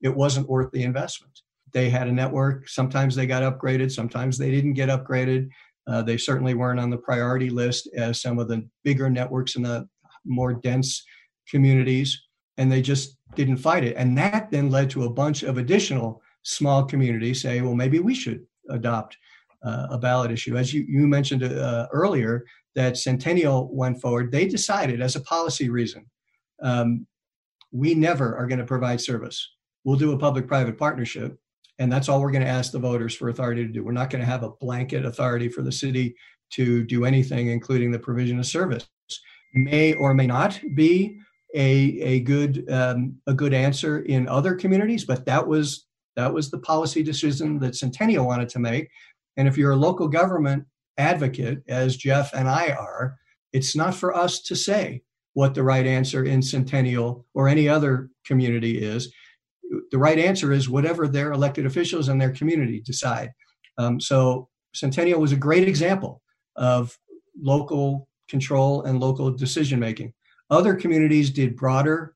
it wasn't worth the investment. They had a network. Sometimes they got upgraded, sometimes they didn't get upgraded. Uh, they certainly weren't on the priority list as some of the bigger networks in the more dense communities, and they just didn't fight it. And that then led to a bunch of additional small communities say, well, maybe we should adopt uh, a ballot issue. As you, you mentioned uh, earlier, that Centennial went forward, they decided as a policy reason, um, we never are going to provide service. We'll do a public private partnership, and that's all we're going to ask the voters for authority to do. We're not going to have a blanket authority for the city to do anything, including the provision of service. May or may not be a, a good um, a good answer in other communities, but that was that was the policy decision that Centennial wanted to make. And if you're a local government advocate, as Jeff and I are, it's not for us to say what the right answer in Centennial or any other community is. The right answer is whatever their elected officials and their community decide. Um, so Centennial was a great example of local control and local decision making. Other communities did broader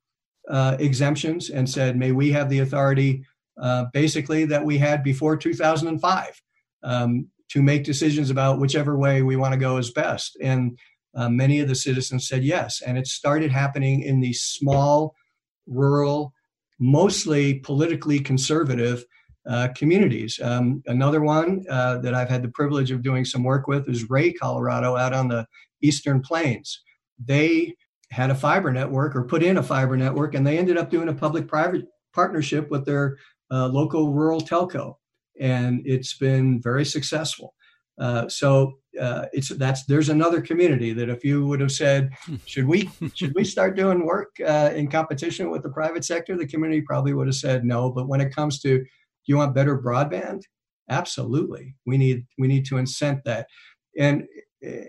uh, exemptions and said, may we have the authority uh, basically that we had before 2005 um, to make decisions about whichever way we want to go is best. And uh, many of the citizens said yes. And it started happening in these small, rural, mostly politically conservative uh, communities. Um, another one uh, that I've had the privilege of doing some work with is Wray, Colorado, out on the Eastern Plains. They had a fiber network or put in a fiber network, and they ended up doing a public private partnership with their uh, local rural telco. And it's been very successful. Uh, so uh, it's that's there's another community that if you would have said hmm. should we should we start doing work uh, in competition with the private sector? the community probably would have said no but when it comes to do you want better broadband? Absolutely. We need we need to incent that. And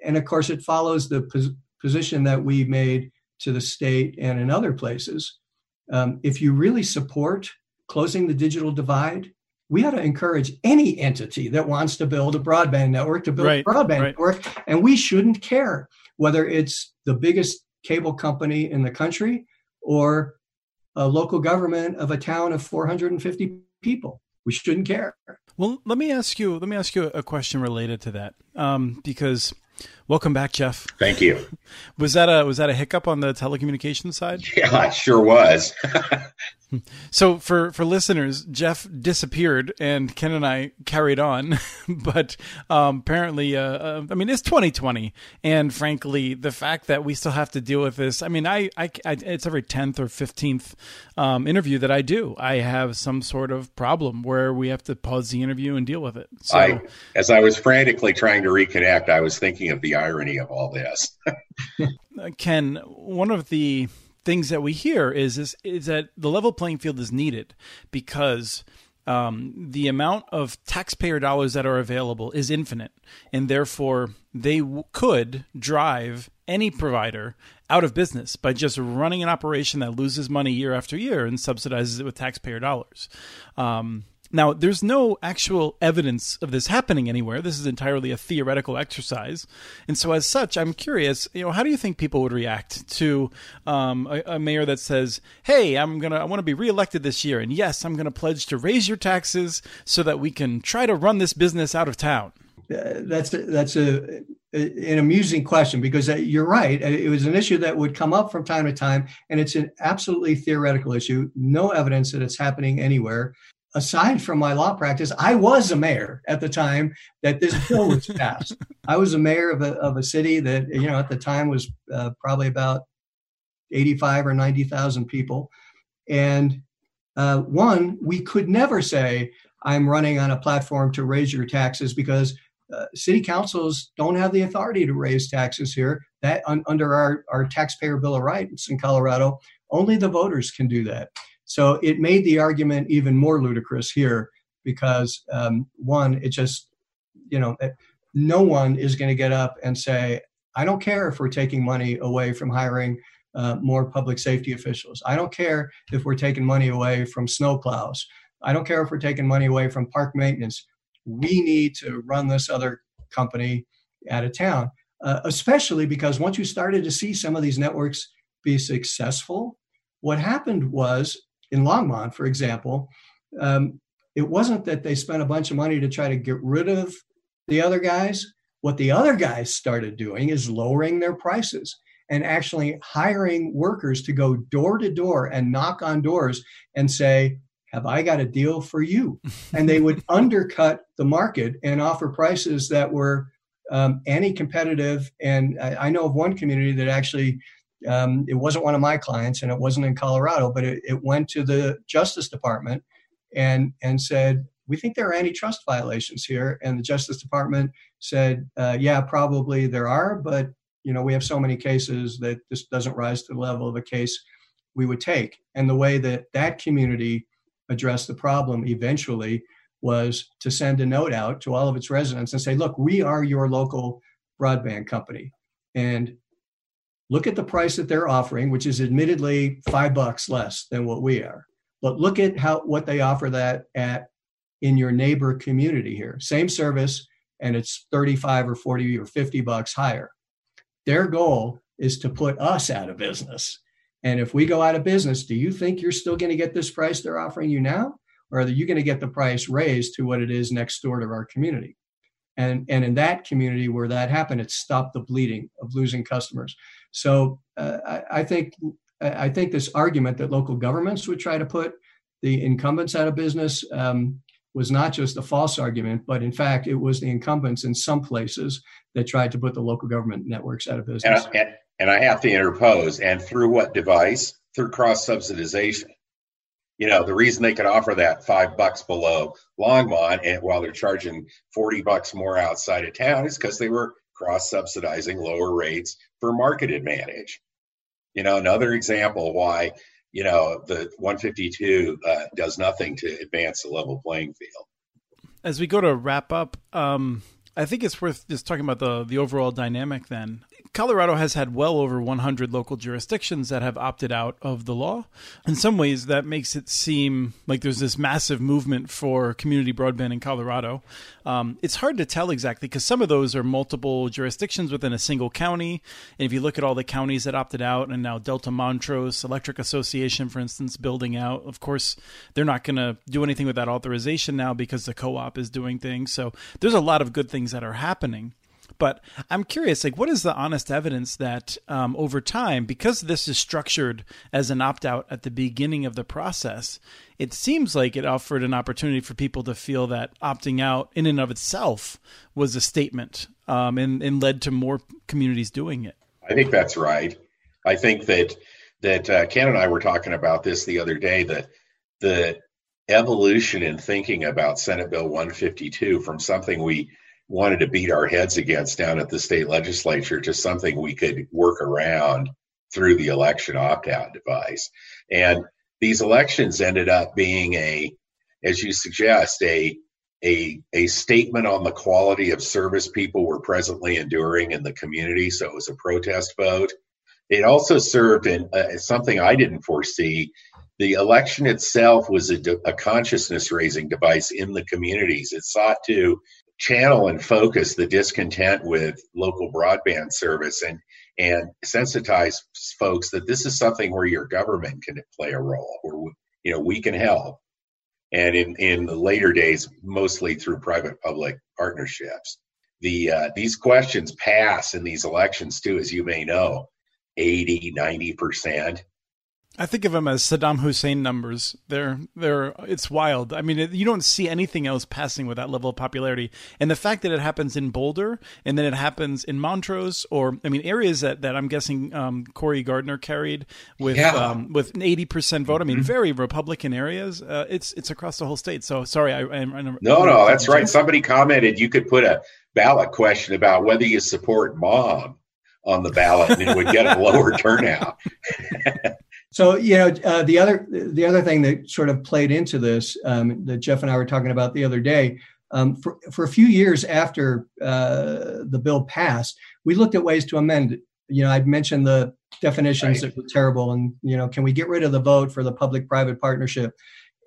and of course it follows the pos- position that we made to the state and in other places. Um, if you really support closing the digital divide we ought to encourage any entity that wants to build a broadband network to build right, a broadband right. network. And we shouldn't care whether it's the biggest cable company in the country or a local government of a town of 450 people. We shouldn't care. Well, let me ask you. Let me ask you a question related to that, um, because Welcome back, Jeff. Thank you. [laughs] Was that a was that a hiccup on the telecommunications side? [laughs] Yeah, it sure was. [laughs] so for for listeners, Jeff disappeared, and Ken and I carried on. but um, apparently, uh, uh, I mean, it's 2020, and frankly, the fact that we still have to deal with this. I mean, I, I, I it's every 10th or 15th um, interview that I do. I have some sort of problem where we have to pause the interview and deal with it. So, I, as I was frantically trying to reconnect, I was thinking of the irony of all this. [laughs] Ken, one of the things that we hear is, is is that the level playing field is needed because um, the amount of taxpayer dollars that are available is infinite, and therefore they w- could drive any provider out of business by just running an operation that loses money year after year and subsidizes it with taxpayer dollars. Um, now, there's no actual evidence of this happening anywhere. This is entirely a theoretical exercise, and so as such, I'm curious. You know, how do you think people would react to um, a, a, mayor that says, "Hey, I'm gonna, I want to be reelected this year, and yes, I'm gonna pledge to raise your taxes so that we can try to run this business out of town." Uh, that's a, that's a, an amusing question because uh, you're right. It was an issue that would come up from time to time, and it's an absolutely theoretical issue. No evidence that it's happening anywhere aside from my law practice, I was a mayor at the time that this bill was [laughs] passed. I was a mayor of a, of a city that, you know, at the time was uh, probably about 85 or 90,000 people. And uh, one, we could never say, I'm running on a platform to raise your taxes because uh, city councils don't have the authority to raise taxes here. That un, under our, our taxpayer bill of rights in Colorado, only the voters can do that. So it made the argument even more ludicrous here because um, one, it just, you know, no one is going to get up and say, I don't care if we're taking money away from hiring uh, more public safety officials. I don't care if we're taking money away from snowplows. I don't care if we're taking money away from park maintenance. We need to run this other company out of town, uh, especially because once you started to see some of these networks be successful, what happened was in Longmont, for example, um, it wasn't that they spent a bunch of money to try to get rid of the other guys. What the other guys started doing is lowering their prices and actually hiring workers to go door to door and knock on doors and say, Have I got a deal for you? [laughs] and they would undercut the market and offer prices that were um, anti competitive. And I, I, know of one community that actually um, it wasn't one of my clients and it wasn't in Colorado, but it, it went to the Justice Department and and said, we think there are antitrust violations here. And the Justice Department said, uh, yeah, probably there are, but you know we have so many cases that this doesn't rise to the level of a case we would take. And the way that that community addressed the problem eventually was to send a note out to all of its residents and say, look, we are your local broadband company. And look at the price that they're offering, which is admittedly five bucks less than what we are. But look at how what they offer that at in your neighbor community here. Same service, and it's 35 or 40 or 50 bucks higher. Their goal is to put us out of business. And if we go out of business, do you think you're still going to get this price they're offering you now? Or are you going to get the price raised to what it is next door to our community? And, and in that community where that happened, it stopped the bleeding of losing customers. So uh, I, I, think I think this argument that local governments would try to put the incumbents out of business um, was not just a false argument, but in fact, it was the incumbents in some places that tried to put the local government networks out of business. And, and, and I have to interpose. And through what device? Through cross subsidization. You know, the reason they could offer that five bucks below Longmont and while they're charging 40 bucks more outside of town is because they were cross subsidizing lower rates for market advantage. You know, another example why, you know, the 152 uh, does nothing to advance the level playing field. As we go to wrap up, um, I think it's worth just talking about the the overall dynamic then. Colorado has had well over 100 local jurisdictions that have opted out of the law. In some ways, that makes it seem like there's this massive movement for community broadband in Colorado. Um, it's hard to tell exactly because some of those are multiple jurisdictions within a single county. And if you look at all the counties that opted out, and now Delta Montrose Electric Association, for instance, building out, of course, they're not going to do anything with that authorization now because the co op is doing things. So there's a lot of good things that are happening. But I'm curious, like, what is the honest evidence that um, over time, because this is structured as an opt out at the beginning of the process, it seems like it offered an opportunity for people to feel that opting out in and of itself was a statement um, and, and led to more communities doing it. I think that's right. I think that that uh, Ken and I were talking about this the other day. That the evolution in thinking about Senate Bill 152 from something we wanted to beat our heads against down at the state legislature to something we could work around through the election opt out device. And these elections ended up being a, as you suggest, a a, a statement on the quality of service people were presently enduring in the community. So it was a protest vote. It also served in uh, something I didn't foresee. The election itself was a, a consciousness raising device in the communities. It sought to channel and focus the discontent with local broadband service and and sensitize folks that this is something where your government can play a role where you know we can help. And in in the later days mostly through private public partnerships the uh, these questions pass in these elections too as you may know 80 90 percent I think of them as Saddam Hussein numbers. They're they're it's wild. I mean, it, you don't see anything else passing with that level of popularity. And the fact that it happens in Boulder and then it happens in Montrose, or I mean, areas that, that I'm guessing um, Cory Gardner carried with yeah. um, with an 80 percent vote. I mean, mm-hmm. very Republican areas. Uh, it's it's across the whole state. So sorry, I, I, I no no that's right. Somebody commented you could put a ballot question about whether you support mom on the ballot and it would get a [laughs] lower turnout. [laughs] So you know uh, the other the other thing that sort of played into this um, that Jeff and I were talking about the other day. Um, for, for a few years after uh, the bill passed, we looked at ways to amend it. You know, I'd mentioned the definitions right. that were terrible, and you know, can we get rid of the vote for the public-private partnership?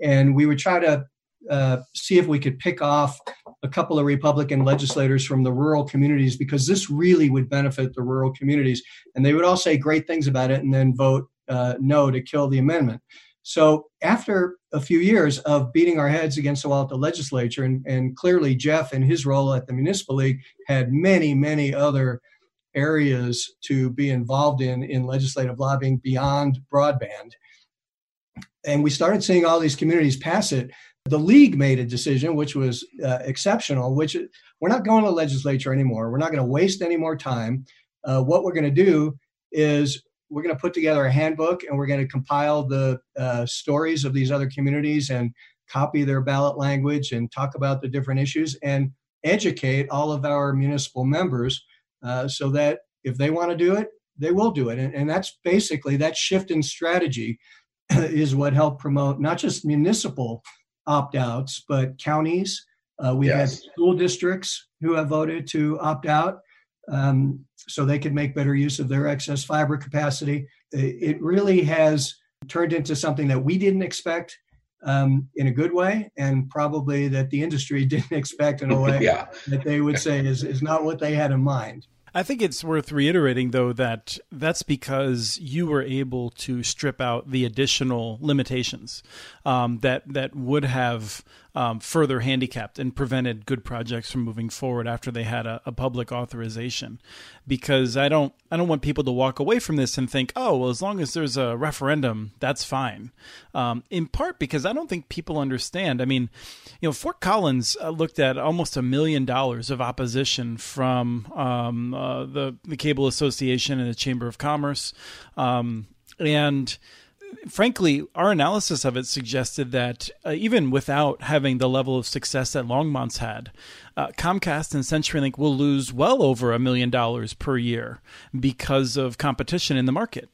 And we would try to uh, see if we could pick off a couple of Republican legislators from the rural communities because this really would benefit the rural communities. And they would all say great things about it and then vote uh, no to kill the amendment. So after a few years of beating our heads against the wall at the legislature, and, and clearly Jeff and his role at the municipal league had many, many other areas to be involved in in legislative lobbying beyond broadband. And we started seeing all these communities pass it. The league made a decision, which was uh, exceptional, which we're not going to the legislature anymore. We're not going to waste any more time. Uh, what we're going to do is we're going to put together a handbook and we're going to compile the uh, stories of these other communities and copy their ballot language and talk about the different issues and educate all of our municipal members uh, so that if they want to do it, they will do it. And, and that's basically that shift in strategy [clears throat] is what helped promote not just municipal opt outs, but counties. Uh, we've yes. had school districts who have voted to opt out. Um, so they could make better use of their excess fiber capacity. It really has turned into something that we didn't expect um, in a good way, and probably that the industry [laughs] didn't expect in a way [laughs] yeah. that they would say is, is not what they had in mind. I think it's worth reiterating, though, that that's because you were able to strip out the additional limitations um, that that would have um, further handicapped and prevented good projects from moving forward after they had a, a, public authorization. Because I don't, I don't want people to walk away from this and think, oh, well, as long as there's a referendum, that's fine. Um, in part because I don't think people understand. I mean, you know, Fort Collins uh, looked at almost a million dollars of opposition from um, uh, the the Cable Association and the Chamber of Commerce, um, and frankly, our analysis of it suggested that uh, even without having the level of success that Longmont's had, uh, Comcast and CenturyLink will lose well over a million dollars per year because of competition in the market.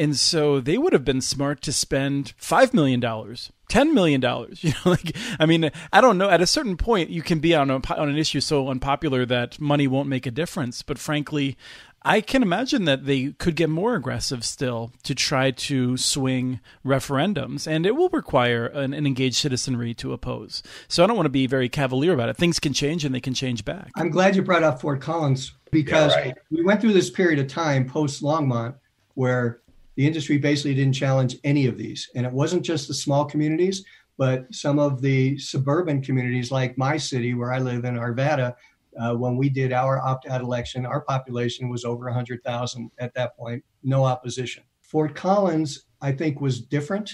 And so they would have been smart to spend $5 million, $10 million. [laughs] You know, like, I mean, I don't know. At a certain point, you can be on, a, on an issue so unpopular that money won't make a difference. But frankly, I can imagine that they could get more aggressive still to try to swing referendums, and it will require an, an, engaged citizenry to oppose. So I don't want to be very cavalier about it. Things can change and they can change back. I'm glad you brought up Fort Collins because yeah, right. we went through this period of time post Longmont where the industry basically didn't challenge any of these. And it wasn't just the small communities, but some of the suburban communities like my city where I live in Arvada uh, when we did our opt-out election, our population was over 100,000 at that point, no opposition. Fort Collins, I think, was different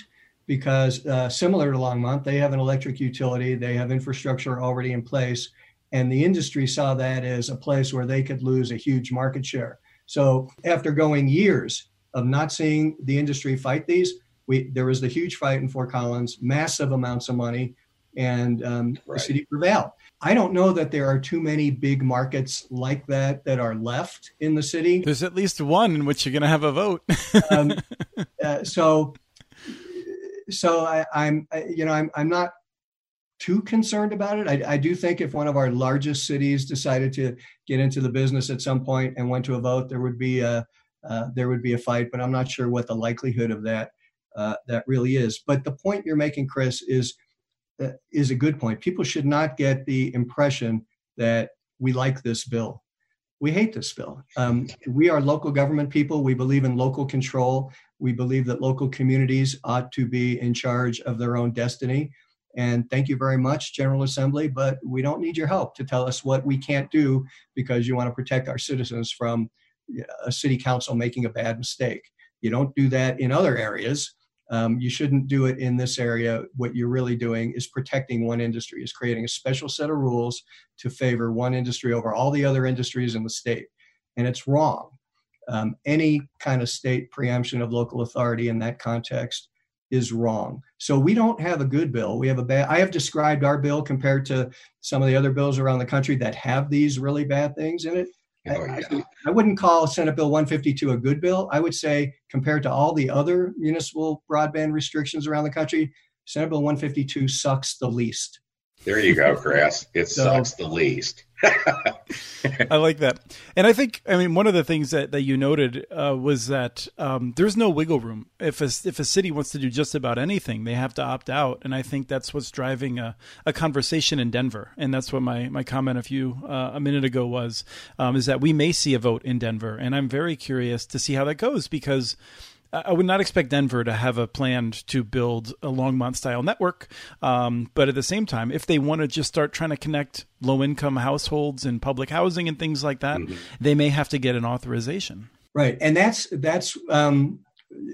because uh, similar to Longmont, they have an electric utility, they have infrastructure already in place, and the industry saw that as a place where they could lose a huge market share. So after going years of not seeing the industry fight these, we there was the huge fight in Fort Collins, massive amounts of money, and um, right. the city prevailed. I don't know that there are too many big markets like that that are left in the city. There's at least one in which you're going to have a vote. [laughs] um, uh, so, so I, am you know, I'm, I'm not too concerned about it. I, I, do think if one of our largest cities decided to get into the business at some point and went to a vote, there would be a uh, there would be a fight. But I'm not sure what the likelihood of that uh, that really is. But the point you're making, Chris, is is a good point. People should not get the impression that we like this bill. We hate this bill. Um, we are local government people. We believe in local control. We believe that local communities ought to be in charge of their own destiny. And thank you very much, General Assembly, but we don't need your help to tell us what we can't do because you want to protect our citizens from a city council making a bad mistake. You don't do that in other areas um, you shouldn't do it in this area. What you're really doing is protecting one industry, is creating a special set of rules to favor one industry over all the other industries in the state. And it's wrong. Um, any kind of state preemption of local authority in that context is wrong. So we don't have a good bill. We have a bad. I have described our bill compared to some of the other bills around the country that have these really bad things in it. Oh, yeah. I, wouldn't call Senate Bill 152 a good bill. I would say, compared to all the other municipal broadband restrictions around the country, Senate Bill 152 sucks the least. There you go, Chris. [laughs] It so, sucks the least. [laughs] I like that. And I think, I mean, one of the things that, that you noted uh, was that um, there's no wiggle room. If a, if a city wants to do just about anything, they have to opt out. And I think that's what's driving a, a conversation in Denver. And that's what my, my comment a few, uh, a minute ago was, um, is that we may see a vote in Denver. And I'm very curious to see how that goes because I would not expect Denver to have a plan to build a Longmont style network. Um, but at the same time, if they want to just start trying to connect low income households and public housing and things like that, mm-hmm. they may have to get an authorization. Right. And that's, that's, um,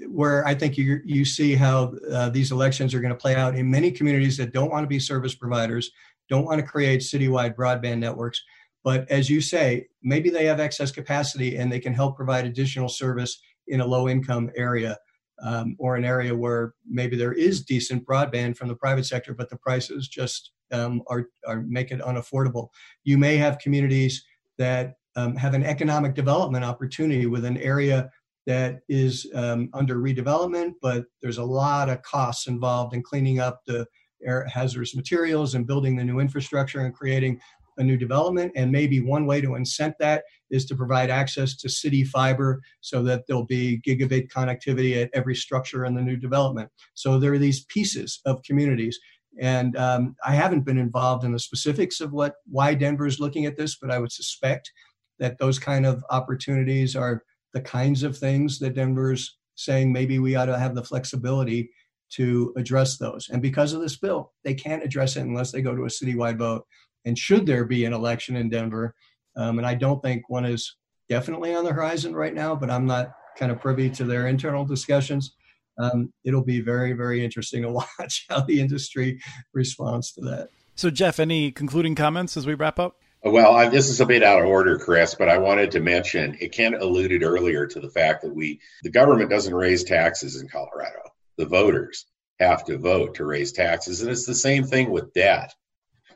where I think you you see how uh, these elections are going to play out in many communities that don't want to be service providers, don't want to create citywide broadband networks, but as you say, maybe they have excess capacity and they can help provide additional service in a low income area um, or an area where maybe there is decent broadband from the private sector, but the prices just um, are, are make it unaffordable. You may have communities that um, have an economic development opportunity with an area that is um, under redevelopment, but there's a lot of costs involved in cleaning up the air hazardous materials and building the new infrastructure and creating a new development. And maybe one way to incent that is to provide access to city fiber so that there'll be gigabit connectivity at every structure in the new development. So there are these pieces of communities. And um, I haven't been involved in the specifics of what why Denver is looking at this, but I would suspect that those kind of opportunities are the kinds of things that Denver's saying maybe we ought to have the flexibility to address those. And because of this bill, they can't address it unless they go to a citywide vote. And should there be an election in Denver, um, and I don't think one is definitely on the horizon right now, but I'm not kind of privy to their internal discussions. Um, it'll be very, very interesting to [laughs] watch how the industry responds to that. So, Jeff, any concluding comments as we wrap up? Well, I, this is a bit out of order, Chris, but I wanted to mention it Ken alluded earlier to the fact that we, the government doesn't raise taxes in Colorado. The voters have to vote to raise taxes. And it's the same thing with debt.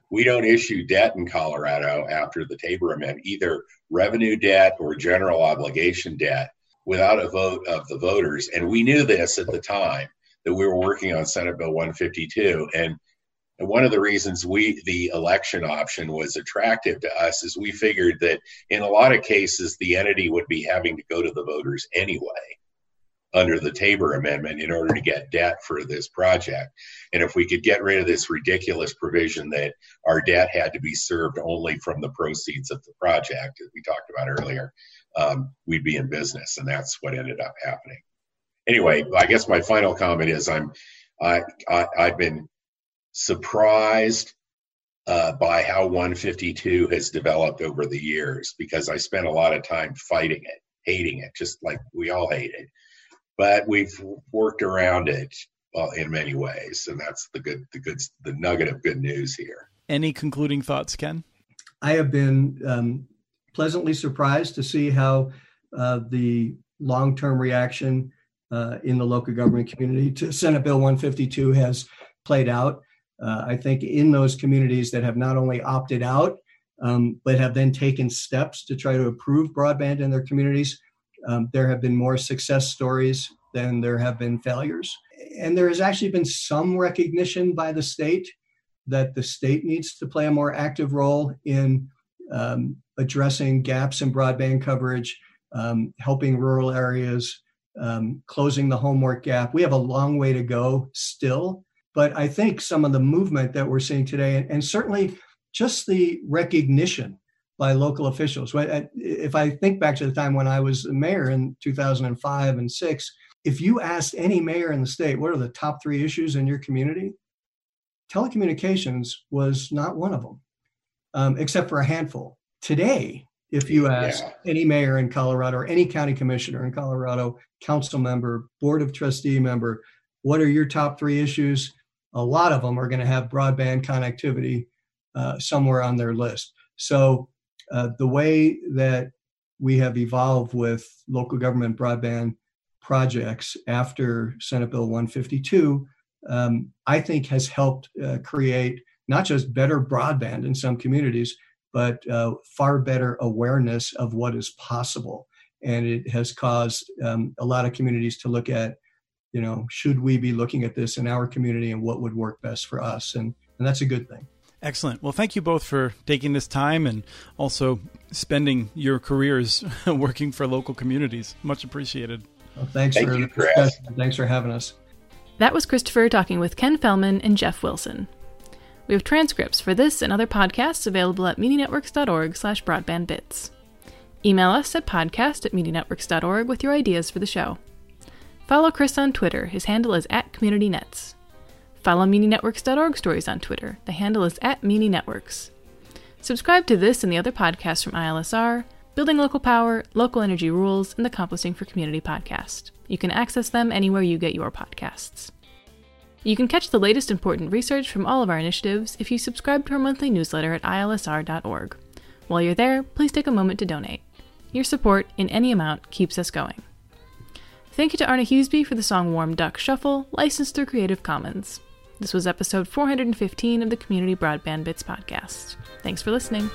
We don't issue debt in Colorado after the Tabor Amendment, either revenue debt or general obligation debt, without a vote of the voters. And we knew this at the time that we were working on Senate Bill 152. And and one of the reasons we the election option was attractive to us is we figured that in a lot of cases the entity would be having to go to the voters anyway under the Tabor Amendment in order to get debt for this project. And if we could get rid of this ridiculous provision that our debt had to be served only from the proceeds of the project, as we talked about earlier, um, we'd be in business. And that's what ended up happening. Anyway, I guess my final comment is I'm I, I I've been surprised uh, by how 152 has developed over the years because I spent a lot of time fighting it, hating it, just like we all hate it. But we've worked around it well, in many ways, and that's the good, the good, the nugget of good news here. Any concluding thoughts, Ken? I have been um, pleasantly surprised to see how uh, the long-term reaction uh, in the local government community to Senate Bill 152 has played out. Uh, I think in those communities that have not only opted out, um, but have then taken steps to try to improve broadband in their communities, um, there have been more success stories than there have been failures. And there has actually been some recognition by the state that the state needs to play a more active role in um, addressing gaps in broadband coverage, um, helping rural areas, um, closing the homework gap. We have a long way to go still but I think some of the movement that we're seeing today, and, and certainly just the recognition by local officials. If I think back to the time when I was mayor in 2005 and six, if you asked any mayor in the state, what are the top three issues in your community? Telecommunications was not one of them, um, except for a handful. Today, if you ask yeah. any mayor in Colorado or any county commissioner in Colorado, council member, board of trustee member, what are your top three issues? a lot of them are going to have broadband connectivity uh, somewhere on their list. So uh, the way that we have evolved with local government broadband projects after Senate Bill 152, um, I think has helped uh, create not just better broadband in some communities, but uh, far better awareness of what is possible. And it has caused um, a lot of communities to look at you know, should we be looking at this in our community and what would work best for us? And, and that's a good thing. Excellent. Well, thank you both for taking this time and also spending your careers [laughs] working for local communities. Much appreciated. Well, thanks thank for you, Chris. Thanks for having us. That was Christopher talking with Ken Fellman and Jeff Wilson. We have transcripts for this and other podcasts available at muninetworks.org slash broadbandbits. Email us at podcast at muninetworks.org with your ideas for the show. Follow Chris on Twitter. His handle is at CommunityNets. Follow MuniNetworks.org stories on Twitter. The handle is at MuniNetworks. Subscribe to this and the other podcasts from ILSR, Building Local Power, Local Energy Rules, and the Composting for Community podcast. You can access them anywhere you get your podcasts. You can catch the latest important research from all of our initiatives if you subscribe to our monthly newsletter at ilsr.org. While you're there, please take a moment to donate. Your support, in any amount, keeps us going. Thank you to Arne Huseby for the song Warm Duck Shuffle, licensed through Creative Commons. This was episode 415 of the Community Broadband Bits podcast. Thanks for listening.